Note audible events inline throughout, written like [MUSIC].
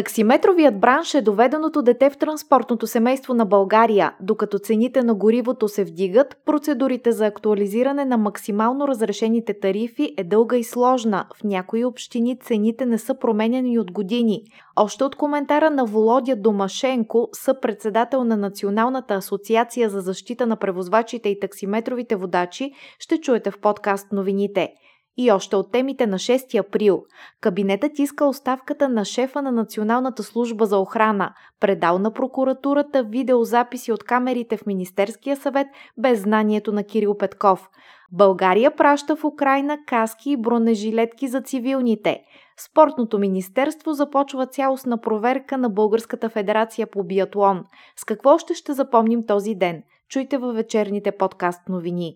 Таксиметровият бранш е доведеното дете в транспортното семейство на България. Докато цените на горивото се вдигат, процедурите за актуализиране на максимално разрешените тарифи е дълга и сложна. В някои общини цените не са променени от години. Още от коментара на Володя Домашенко, съпредседател на Националната асоциация за защита на превозвачите и таксиметровите водачи, ще чуете в подкаст новините. И още от темите на 6 април. Кабинетът иска оставката на шефа на Националната служба за охрана, предал на прокуратурата видеозаписи от камерите в Министерския съвет без знанието на Кирил Петков. България праща в Украина каски и бронежилетки за цивилните. Спортното министерство започва цялостна проверка на Българската федерация по биатлон. С какво ще ще запомним този ден? Чуйте във вечерните подкаст новини.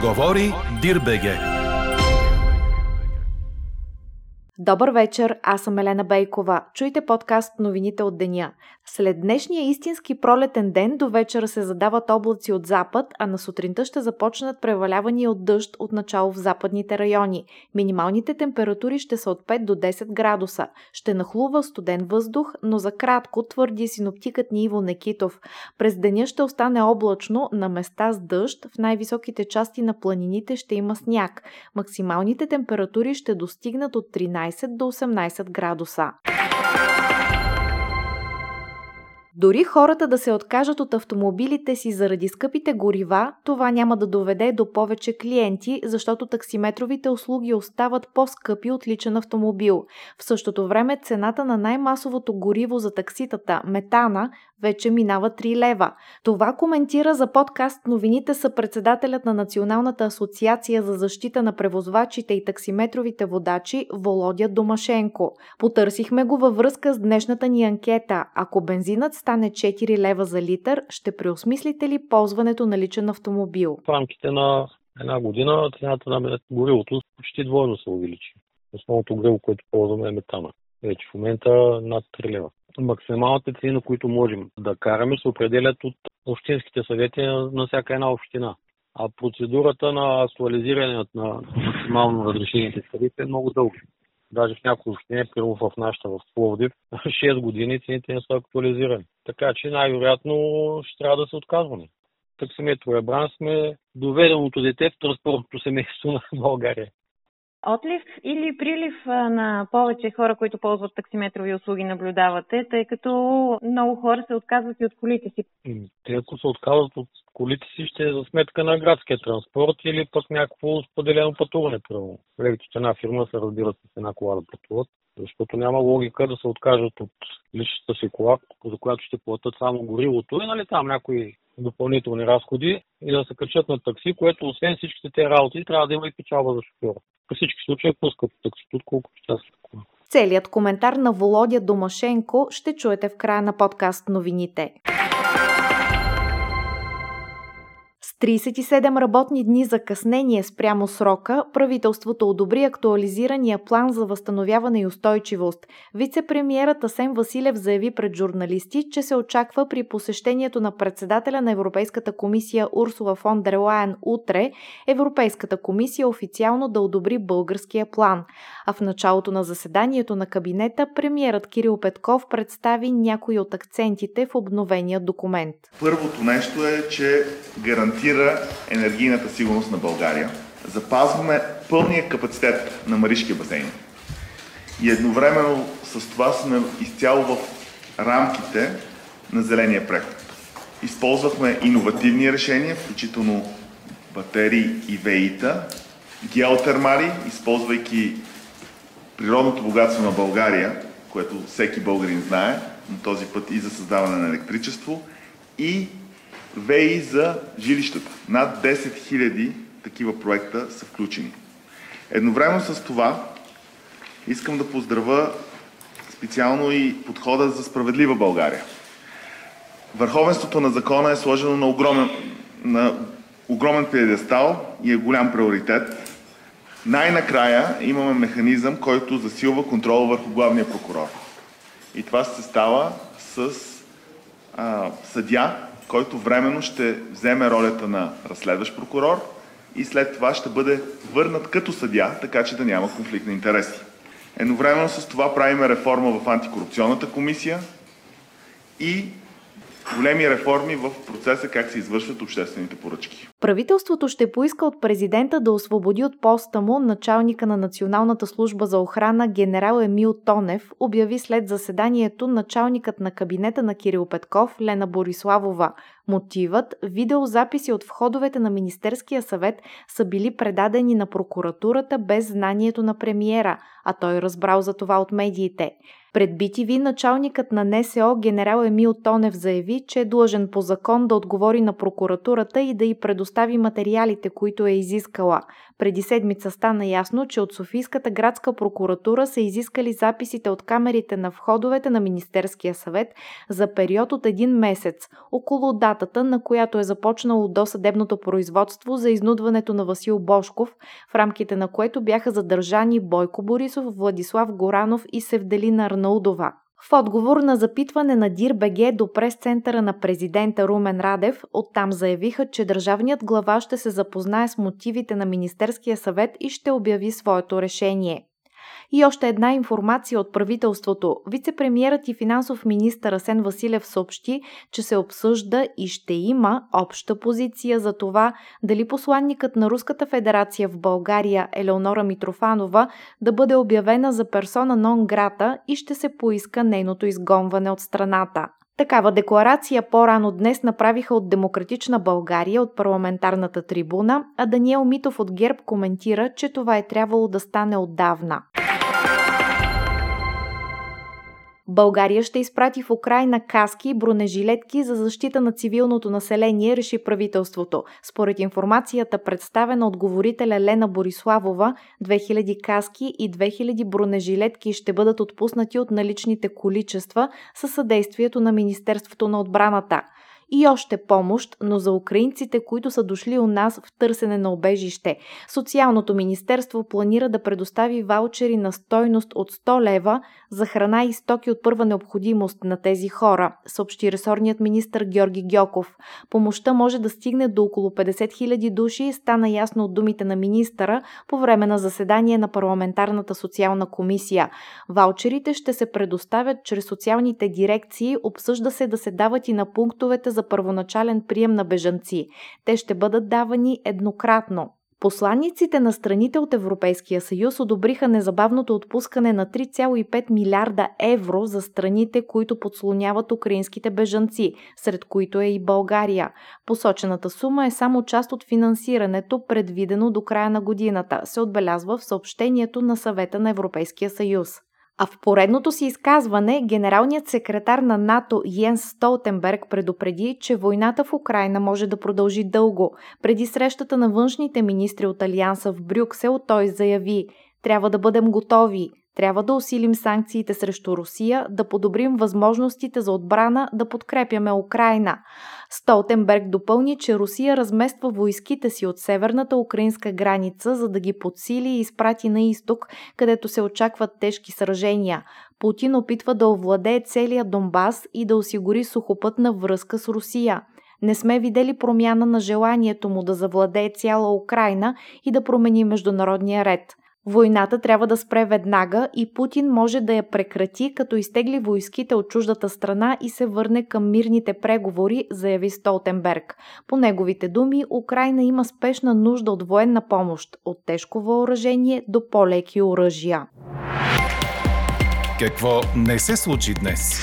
Говори Дирбеге. Добър вечер, аз съм Елена Бейкова. Чуйте подкаст новините от деня. След днешния истински пролетен ден до вечера се задават облаци от запад, а на сутринта ще започнат превалявания от дъжд от начало в западните райони. Минималните температури ще са от 5 до 10 градуса. Ще нахлува студен въздух, но за кратко твърди синоптикът ни Иво Некитов. През деня ще остане облачно, на места с дъжд, в най-високите части на планините ще има сняг. Максималните температури ще достигнат от 13 до 18 градуса. Дори хората да се откажат от автомобилите си заради скъпите горива, това няма да доведе до повече клиенти, защото таксиметровите услуги остават по-скъпи от личен автомобил. В същото време цената на най-масовото гориво за такситата – метана, вече минава 3 лева. Това коментира за подкаст новините са председателят на Националната асоциация за защита на превозвачите и таксиметровите водачи Володя Домашенко. Потърсихме го във връзка с днешната ни анкета. Ако бензинът стане 4 лева за литър, ще преосмислите ли ползването на личен автомобил? В рамките на една година цената на горивото почти двойно се увеличи. Основното гориво, което ползваме е метана. Вече в момента над 3 лева. Максималните цени, на които можем да караме, се определят от общинските съвети на всяка една община. А процедурата на актуализиране на максимално разрешените тарифи е много дълга. Даже в някои общини, първо в нашата в Пловдив, [LAUGHS] 6 години цените не са актуализирани. Така че най-вероятно ще трябва да се отказваме. Таксиметровия бранш сме доведеното дете в транспортното семейство на [LAUGHS] България отлив или прилив на повече хора, които ползват таксиметрови услуги, наблюдавате, тъй като много хора се отказват и от колите си? Те, ако се отказват от колите си, ще е за сметка на градския транспорт или пък някакво споделено пътуване. Колегите от една фирма се разбират с една кола да пътуват, защото няма логика да се откажат от личната си кола, за която ще платят само горивото и нали там някои допълнителни разходи и да се качат на такси, което освен всичките тези работи трябва да има и печалба за шофьора. По всички случаи е по-скъпо таксито, отколкото част. Целият коментар на Володя Домашенко ще чуете в края на подкаст новините. 37 работни дни закъснение спрямо срока, правителството одобри актуализирания план за възстановяване и устойчивост. Вице-премьерът Асен Василев заяви пред журналисти, че се очаква при посещението на председателя на Европейската комисия Урсула фон дер Лайен утре, Европейската комисия официално да одобри българския план. А в началото на заседанието на кабинета премьерът Кирил Петков представи някои от акцентите в обновения документ. Първото нещо е, че гарантира гарантира енергийната сигурност на България. Запазваме пълния капацитет на Маришкия басейн. И едновременно с това сме изцяло в рамките на зеления преход. Използвахме иновативни решения, включително батерии и ВИ-та, геотермали, използвайки природното богатство на България, което всеки българин знае, на този път и за създаване на електричество, и ВИ за жилищата. Над 10 000 такива проекта са включени. Едновременно с това искам да поздравя специално и подхода за справедлива България. Върховенството на закона е сложено на огромен, на огромен пиедестал и е голям приоритет. Най-накрая имаме механизъм, който засилва контрола върху главния прокурор. И това се става с а, съдя, който временно ще вземе ролята на разследващ прокурор и след това ще бъде върнат като съдя, така че да няма конфликт на интереси. Едновременно с това правиме реформа в антикорупционната комисия и големи реформи в процеса как се извършват обществените поръчки. Правителството ще поиска от президента да освободи от поста му началника на Националната служба за охрана генерал Емил Тонев, обяви след заседанието началникът на кабинета на Кирил Петков Лена Бориславова. Мотивът – видеозаписи от входовете на Министерския съвет са били предадени на прокуратурата без знанието на премиера, а той разбрал за това от медиите. Пред BTV началникът на НСО генерал Емил Тонев заяви, че е длъжен по закон да отговори на прокуратурата и да й предостави материалите, които е изискала. Преди седмица стана ясно, че от Софийската градска прокуратура са изискали записите от камерите на входовете на Министерския съвет за период от един месец, около датата, на която е започнало досъдебното производство за изнудването на Васил Бошков, в рамките на което бяха задържани Бойко Борисов, Владислав Горанов и Севделина Арнаудова. В отговор на запитване на ДИР-БГ до прес-центъра на президента Румен Радев, оттам заявиха, че държавният глава ще се запознае с мотивите на Министерския съвет и ще обяви своето решение. И още една информация от правителството. Вицепремьерът и финансов министър Асен Василев съобщи, че се обсъжда и ще има обща позиция за това дали посланникът на Руската федерация в България Елеонора Митрофанова да бъде обявена за персона нон грата и ще се поиска нейното изгонване от страната. Такава декларация по-рано днес направиха от Демократична България от парламентарната трибуна, а Даниел Митов от ГЕРБ коментира, че това е трябвало да стане отдавна. България ще изпрати в Украина каски и бронежилетки за защита на цивилното население, реши правителството. Според информацията, представена от говорителя Лена Бориславова, 2000 каски и 2000 бронежилетки ще бъдат отпуснати от наличните количества със съдействието на Министерството на отбраната и още помощ, но за украинците, които са дошли у нас в търсене на обежище. Социалното министерство планира да предостави ваучери на стойност от 100 лева за храна и стоки от първа необходимост на тези хора, съобщи ресорният министр Георги Гьоков. Помощта може да стигне до около 50 000 души, стана ясно от думите на министъра по време на заседание на парламентарната социална комисия. Ваучерите ще се предоставят чрез социалните дирекции, обсъжда се да се дават и на пунктовете за първоначален прием на бежанци. Те ще бъдат давани еднократно. Посланниците на страните от Европейския съюз одобриха незабавното отпускане на 3,5 милиарда евро за страните, които подслоняват украинските бежанци, сред които е и България. Посочената сума е само част от финансирането, предвидено до края на годината, се отбелязва в съобщението на съвета на Европейския съюз. А в поредното си изказване генералният секретар на НАТО Йенс Столтенберг предупреди, че войната в Украина може да продължи дълго. Преди срещата на външните министри от Алианса в Брюксел той заяви «Трябва да бъдем готови. Трябва да усилим санкциите срещу Русия, да подобрим възможностите за отбрана, да подкрепяме Украина. Столтенберг допълни, че Русия размества войските си от северната украинска граница, за да ги подсили и изпрати на изток, където се очакват тежки сражения. Путин опитва да овладее целия Донбас и да осигури сухопътна връзка с Русия. Не сме видели промяна на желанието му да завладее цяла Украина и да промени международния ред. Войната трябва да спре веднага и Путин може да я прекрати, като изтегли войските от чуждата страна и се върне към мирните преговори, заяви Столтенберг. По неговите думи, Украина има спешна нужда от военна помощ, от тежко въоръжение до по-леки оръжия. Какво не се случи днес?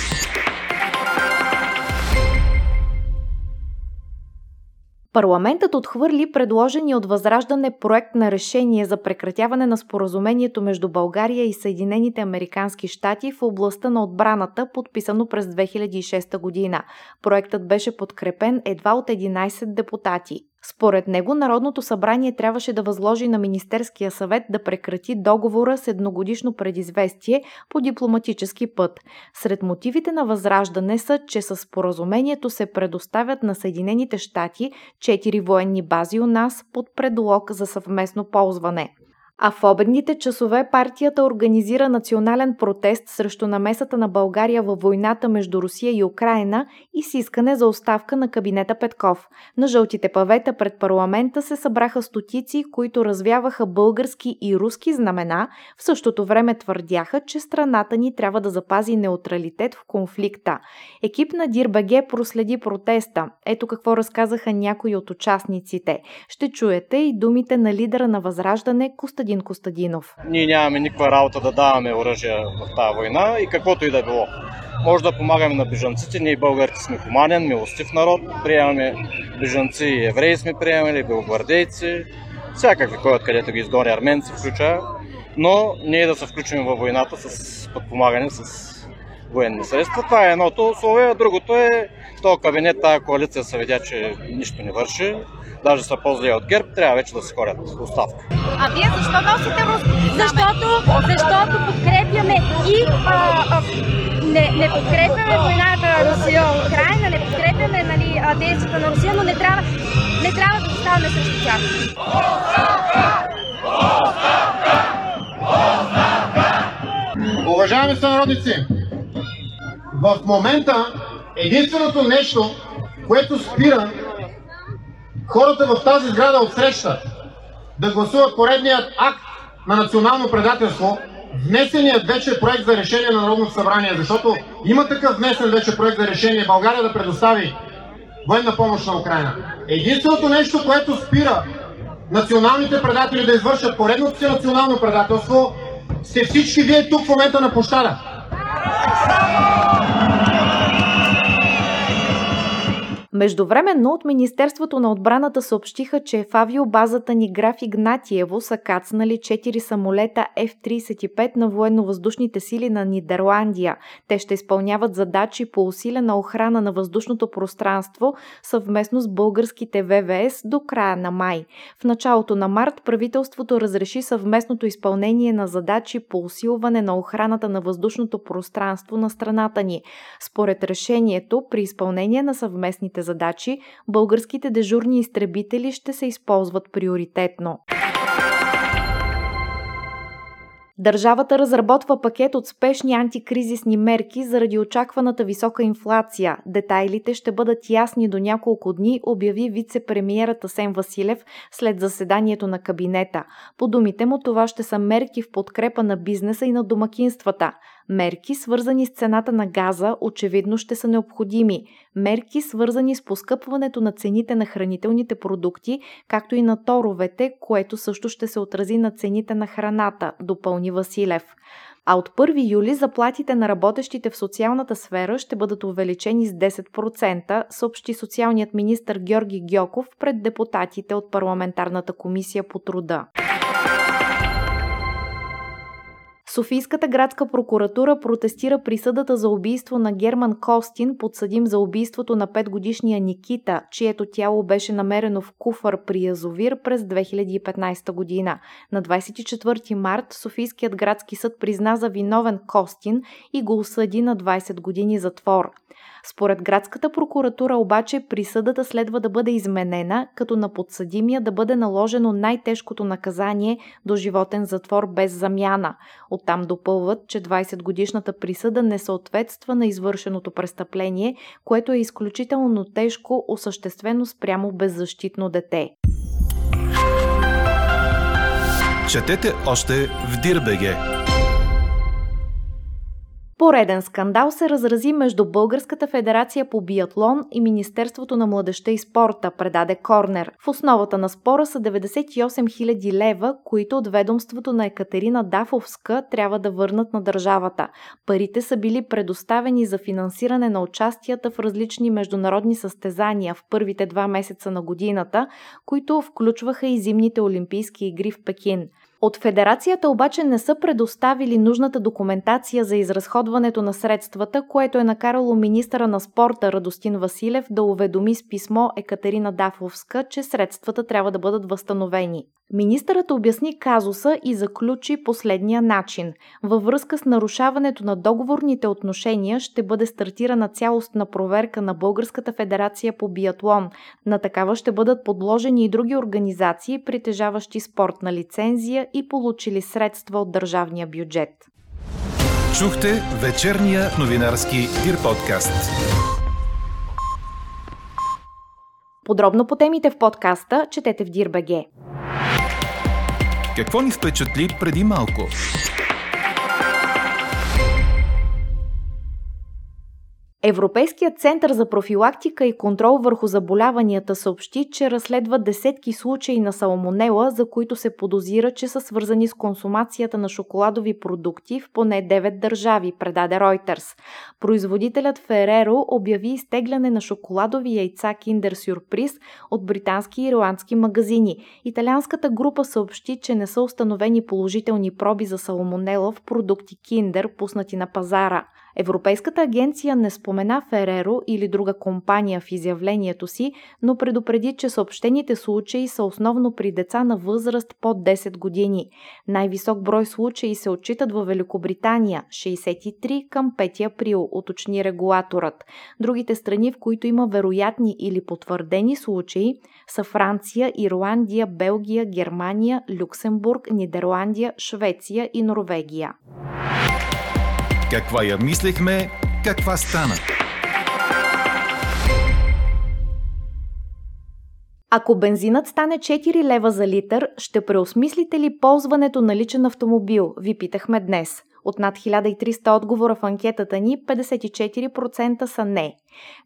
Парламентът отхвърли предложения от Възраждане проект на решение за прекратяване на споразумението между България и Съединените Американски щати в областта на отбраната, подписано през 2006 година. Проектът беше подкрепен едва от 11 депутати. Според него Народното събрание трябваше да възложи на Министерския съвет да прекрати договора с едногодишно предизвестие по дипломатически път. Сред мотивите на възраждане са, че с споразумението се предоставят на Съединените щати четири военни бази у нас под предлог за съвместно ползване. А в обедните часове партията организира национален протест срещу намесата на България във войната между Русия и Украина и с искане за оставка на кабинета Петков. На жълтите павета пред парламента се събраха стотици, които развяваха български и руски знамена, в същото време твърдяха, че страната ни трябва да запази неутралитет в конфликта. Екип на Дирбаге проследи протеста. Ето какво разказаха някои от участниците. Ще чуете и думите на лидера на Възраждане Костадин Костадин Костадинов. Ние нямаме никаква работа да даваме оръжие в тази война и каквото и да е било. Може да помагаме на бежанците. Ние българите сме хуманен, милостив народ. Приемаме бежанци и евреи сме приемали, белогвардейци, всякакви ходят, където ги изгони арменци включая. Но ние да се включим във войната с подпомагане с военни средства. Това е едното условие. Другото е, този кабинет, тази коалиция се видя, че нищо не върши даже са по-зле от ГЕРБ, трябва вече да се хорят оставка. А вие защо носите руски? Защото, защото подкрепяме и а, а, не, не подкрепяме войната Русия-Украина, не подкрепяме нали, действията на Русия, но не трябва, не трябва да оставаме срещу тях. Уважаеми сънародници, в момента единственото нещо, което спира хората в тази сграда отсреща да гласуват поредният акт на национално предателство, внесеният вече проект за решение на Народното събрание, защото има такъв внесен вече проект за решение България да предостави военна помощ на Украина. Единственото нещо, което спира националните предатели да извършат поредното си национално предателство, сте всички вие тук в момента на площада. Междувременно от Министерството на отбраната съобщиха, че в авиобазата ни Граф Игнатиево са кацнали 4 самолета F-35 на военно-въздушните сили на Нидерландия. Те ще изпълняват задачи по усилена охрана на въздушното пространство съвместно с българските ВВС до края на май. В началото на март правителството разреши съвместното изпълнение на задачи по усилване на охраната на въздушното пространство на страната ни. Според решението, при изпълнение на съвместните задачи, българските дежурни изтребители ще се използват приоритетно. Държавата разработва пакет от спешни антикризисни мерки заради очакваната висока инфлация. Детайлите ще бъдат ясни до няколко дни, обяви вице-премиерата Сен Василев след заседанието на кабинета. По думите му това ще са мерки в подкрепа на бизнеса и на домакинствата. Мерки, свързани с цената на газа, очевидно ще са необходими. Мерки, свързани с поскъпването на цените на хранителните продукти, както и на торовете, което също ще се отрази на цените на храната, допълни Василев. А от 1 юли заплатите на работещите в социалната сфера ще бъдат увеличени с 10%, съобщи социалният министр Георги Гьоков пред депутатите от парламентарната комисия по труда. Софийската градска прокуратура протестира присъдата за убийство на Герман Костин, подсъдим за убийството на 5-годишния Никита, чието тяло беше намерено в куфър при Язовир през 2015 година. На 24 март Софийският градски съд призна за виновен Костин и го осъди на 20 години затвор. Според градската прокуратура обаче присъдата следва да бъде изменена, като на подсъдимия да бъде наложено най-тежкото наказание до животен затвор без замяна. Оттам допълват, че 20 годишната присъда не съответства на извършеното престъпление, което е изключително тежко осъществено спрямо беззащитно дете. Четете още в Дирбеге! Пореден скандал се разрази между Българската федерация по биатлон и Министерството на младеща и спорта, предаде Корнер. В основата на спора са 98 000 лева, които от ведомството на Екатерина Дафовска трябва да върнат на държавата. Парите са били предоставени за финансиране на участията в различни международни състезания в първите два месеца на годината, които включваха и зимните олимпийски игри в Пекин. От федерацията обаче не са предоставили нужната документация за изразходването на средствата, което е накарало министъра на спорта Радостин Василев да уведоми с писмо Екатерина Дафовска, че средствата трябва да бъдат възстановени. Министърът обясни казуса и заключи последния начин. Във връзка с нарушаването на договорните отношения ще бъде стартирана цялостна проверка на Българската федерация по биатлон. На такава ще бъдат подложени и други организации, притежаващи спортна лицензия и получили средства от държавния бюджет. Чухте вечерния новинарски Дир подкаст. Подробно по темите в подкаста четете в Дирбеге. Какво ни впечатли преди малко? Европейският център за профилактика и контрол върху заболяванията съобщи, че разследва десетки случаи на салмонела, за които се подозира, че са свързани с консумацията на шоколадови продукти в поне 9 държави, предаде Reuters. Производителят Фереро обяви изтегляне на шоколадови яйца Kinder Surprise от британски и ирландски магазини. Италианската група съобщи, че не са установени положителни проби за салмонела в продукти Kinder, пуснати на пазара. Европейската агенция не спомена Фереро или друга компания в изявлението си, но предупреди, че съобщените случаи са основно при деца на възраст под 10 години. Най-висок брой случаи се отчитат в Великобритания – 63 към 5 април, уточни регулаторът. Другите страни, в които има вероятни или потвърдени случаи, са Франция, Ирландия, Белгия, Германия, Люксембург, Нидерландия, Швеция и Норвегия. Каква я мислехме, каква стана? Ако бензинът стане 4 лева за литър, ще преосмислите ли ползването на личен автомобил? Ви питахме днес. От над 1300 отговора в анкетата ни, 54% са не.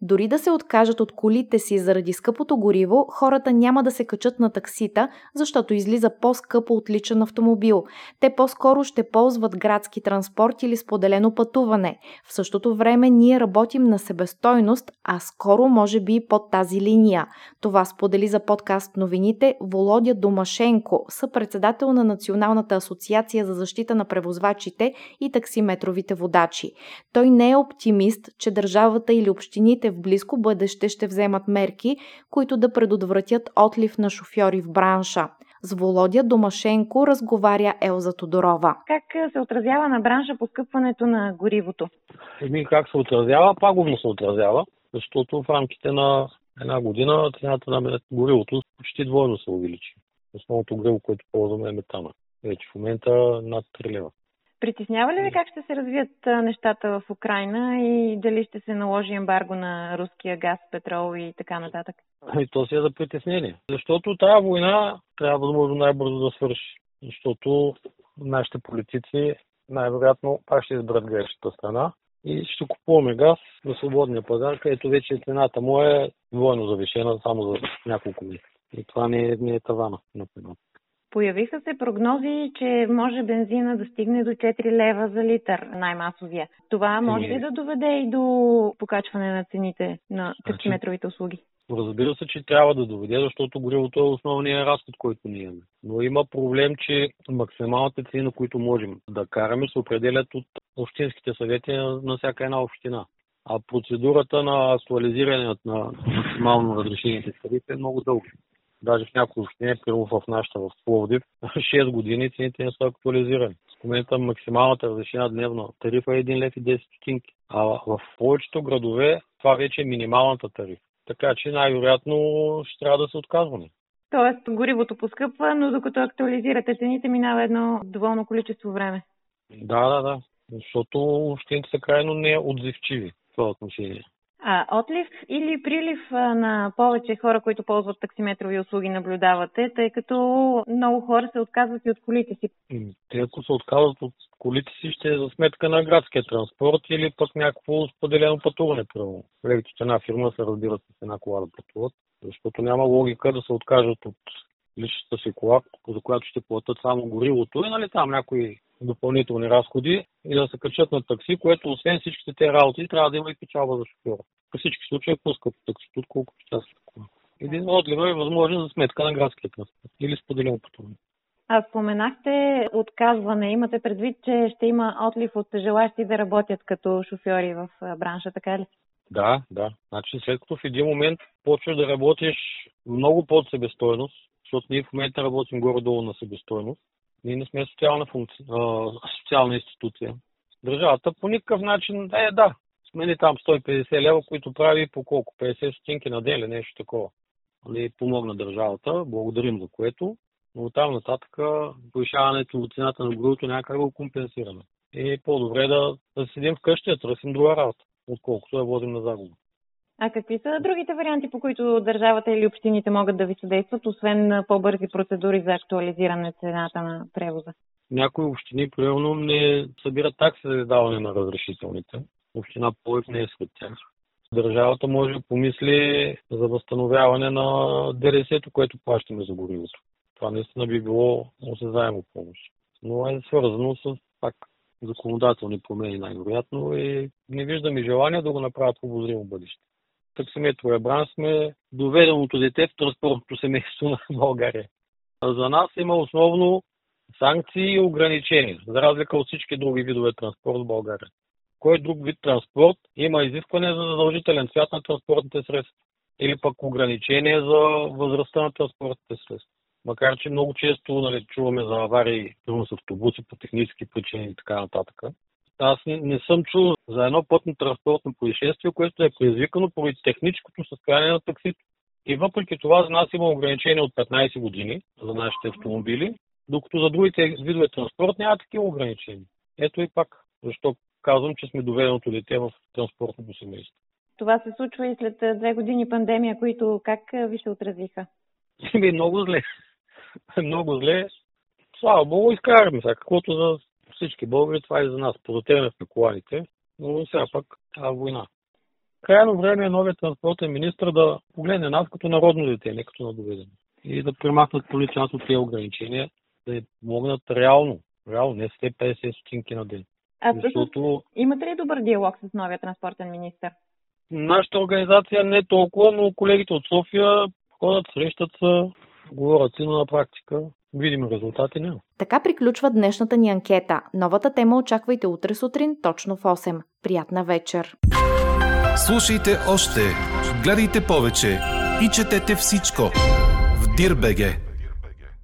Дори да се откажат от колите си заради скъпото гориво, хората няма да се качат на таксита, защото излиза по-скъпо от личен автомобил. Те по-скоро ще ползват градски транспорт или споделено пътуване. В същото време ние работим на себестойност, а скоро може би под тази линия. Това сподели за подкаст новините Володя Домашенко, съпредседател на Националната асоциация за защита на превозвачите и таксиметровите водачи. Той не е оптимист, че държавата или общините в близко бъдеще ще вземат мерки, които да предотвратят отлив на шофьори в бранша. С Володя Домашенко разговаря Елза Тодорова. Как се отразява на бранша поскъпването на горивото? Еми как се отразява? Пагубно се отразява, защото в рамките на една година цената на горивото почти двойно се увеличи. Основното гориво, което ползваме е метана. Вече в момента над 3 лева. Притеснява ли ви как ще се развият нещата в Украина и дали ще се наложи ембарго на руския газ, петрол и така нататък? И то си е за притеснение. Защото тази война трябва възможно най-бързо да свърши. Защото нашите политици най-вероятно пак ще изберат грешната страна и ще купуваме газ на свободния пазар, където вече цената му е двойно завишена само за няколко месеца. И това не е, не е тавана, например. Появиха се прогнози, че може бензина да стигне до 4 лева за литър, най-масовия. Това може ли да доведе и до покачване на цените на таксиметровите услуги? Разбира се, че трябва да доведе, защото горивото е основният разход, който ние имаме. Но има проблем, че максималните цени, на които можем да караме, се определят от общинските съвети на всяка една община. А процедурата на актуализиране на максимално разрешените тарифи е много дълга. Даже в някои общини, първо в нашата в Пловдив, [LAUGHS] 6 години цените не са актуализирани. В момента максималната разрешена дневна тарифа е 1 лев и 10 стотинки. А в повечето градове това вече е минималната тарифа. Така че най-вероятно ще трябва да се отказваме. Тоест горивото поскъпва, но докато актуализирате цените минава едно доволно количество време. Да, да, да. Защото общините са крайно неотзивчиви в това отношение. А, отлив или прилив на повече хора, които ползват таксиметрови услуги, наблюдавате, тъй като много хора се отказват и от колите си? Те ако се отказват от колите си, ще е за сметка на градския транспорт или пък някакво споделено пътуване. Колегите от една фирма се разбират с една кола да пътуват, защото няма логика да се откажат от личната си кола, за която ще платят само горивото и нали там някои допълнителни разходи и да се качат на такси, което освен всичките тези работи трябва да има и печалба за шофьора. При всички случаи е по-скъпо таксито, отколкото част. Един отлив е възможен за сметка на градския транспорт или споделено пътуване. А споменахте отказване. Имате предвид, че ще има отлив от желащи да работят като шофьори в бранша, така ли? Да, да. Значи след като в един момент почваш да работиш много под себестойност, защото ние в момента работим горе-долу на себестойност, ние не сме социална, функция, социална институция. Държавата по никакъв начин, е, да, смени там 150 лева, които прави по колко? 50 стотинки на ден или нещо такова. Нали, помогна държавата, благодарим за което. Но там нататък повишаването на цената на горивото няма как да го компенсираме. И по-добре да, да седим вкъщи, да търсим друга работа, отколкото да водим на загуба. А какви са другите варианти, по които държавата или общините могат да ви съдействат, освен по-бързи процедури за актуализиране цената на превоза? Някои общини, примерно, не събират такси за издаване на разрешителните. Община Пловдив не е сред тях. Държавата може да помисли за възстановяване на ДРС-то, което плащаме за горивото. Това наистина би било осезаемо помощ. Но е свързано с пак законодателни промени най-вероятно и не виждаме желание да го направят в обозримо бъдеще. Таксиметро Ебран сме доведеното дете в транспортното семейство на България. За нас има основно санкции и ограничения, за разлика от всички други видове транспорт в България. Кой друг вид транспорт има изискване за задължителен цвят на транспортните средства? Или пък ограничение за възрастта на транспортните средства? Макар, че много често нали, чуваме за аварии с автобуси по технически причини и така нататък. Аз не, съм чул за едно пътно транспортно происшествие, което е предизвикано поради техническото състояние на таксито. И въпреки това за нас има ограничение от 15 години за нашите автомобили, докато за другите видове транспорт няма такива ограничения. Ето и пак защо казвам, че сме доведеното дете в транспортното семейство. Това се случва и след две години пандемия, които как ви се отразиха? Еми, много зле. [LAUGHS] много зле. Слава Богу, изкарахме сега. Каквото за всички българи, това е за нас. Позатеме в коланите, но сега пък това война. Крайно време е новият транспортен министр да погледне нас като народно дете, не като надоведено. И да премахнат поли част от тези ограничения, да ни помогнат реално, реално, не с 50 стотинки на ден. А Защото... имате ли добър диалог с новия транспортен министр? Нашата организация не толкова, но колегите от София ходят, срещат се, говорят си, но на практика видим резултати няма. Така приключва днешната ни анкета. Новата тема очаквайте утре сутрин, точно в 8. Приятна вечер! Слушайте още, гледайте повече и четете всичко в Дирбеге.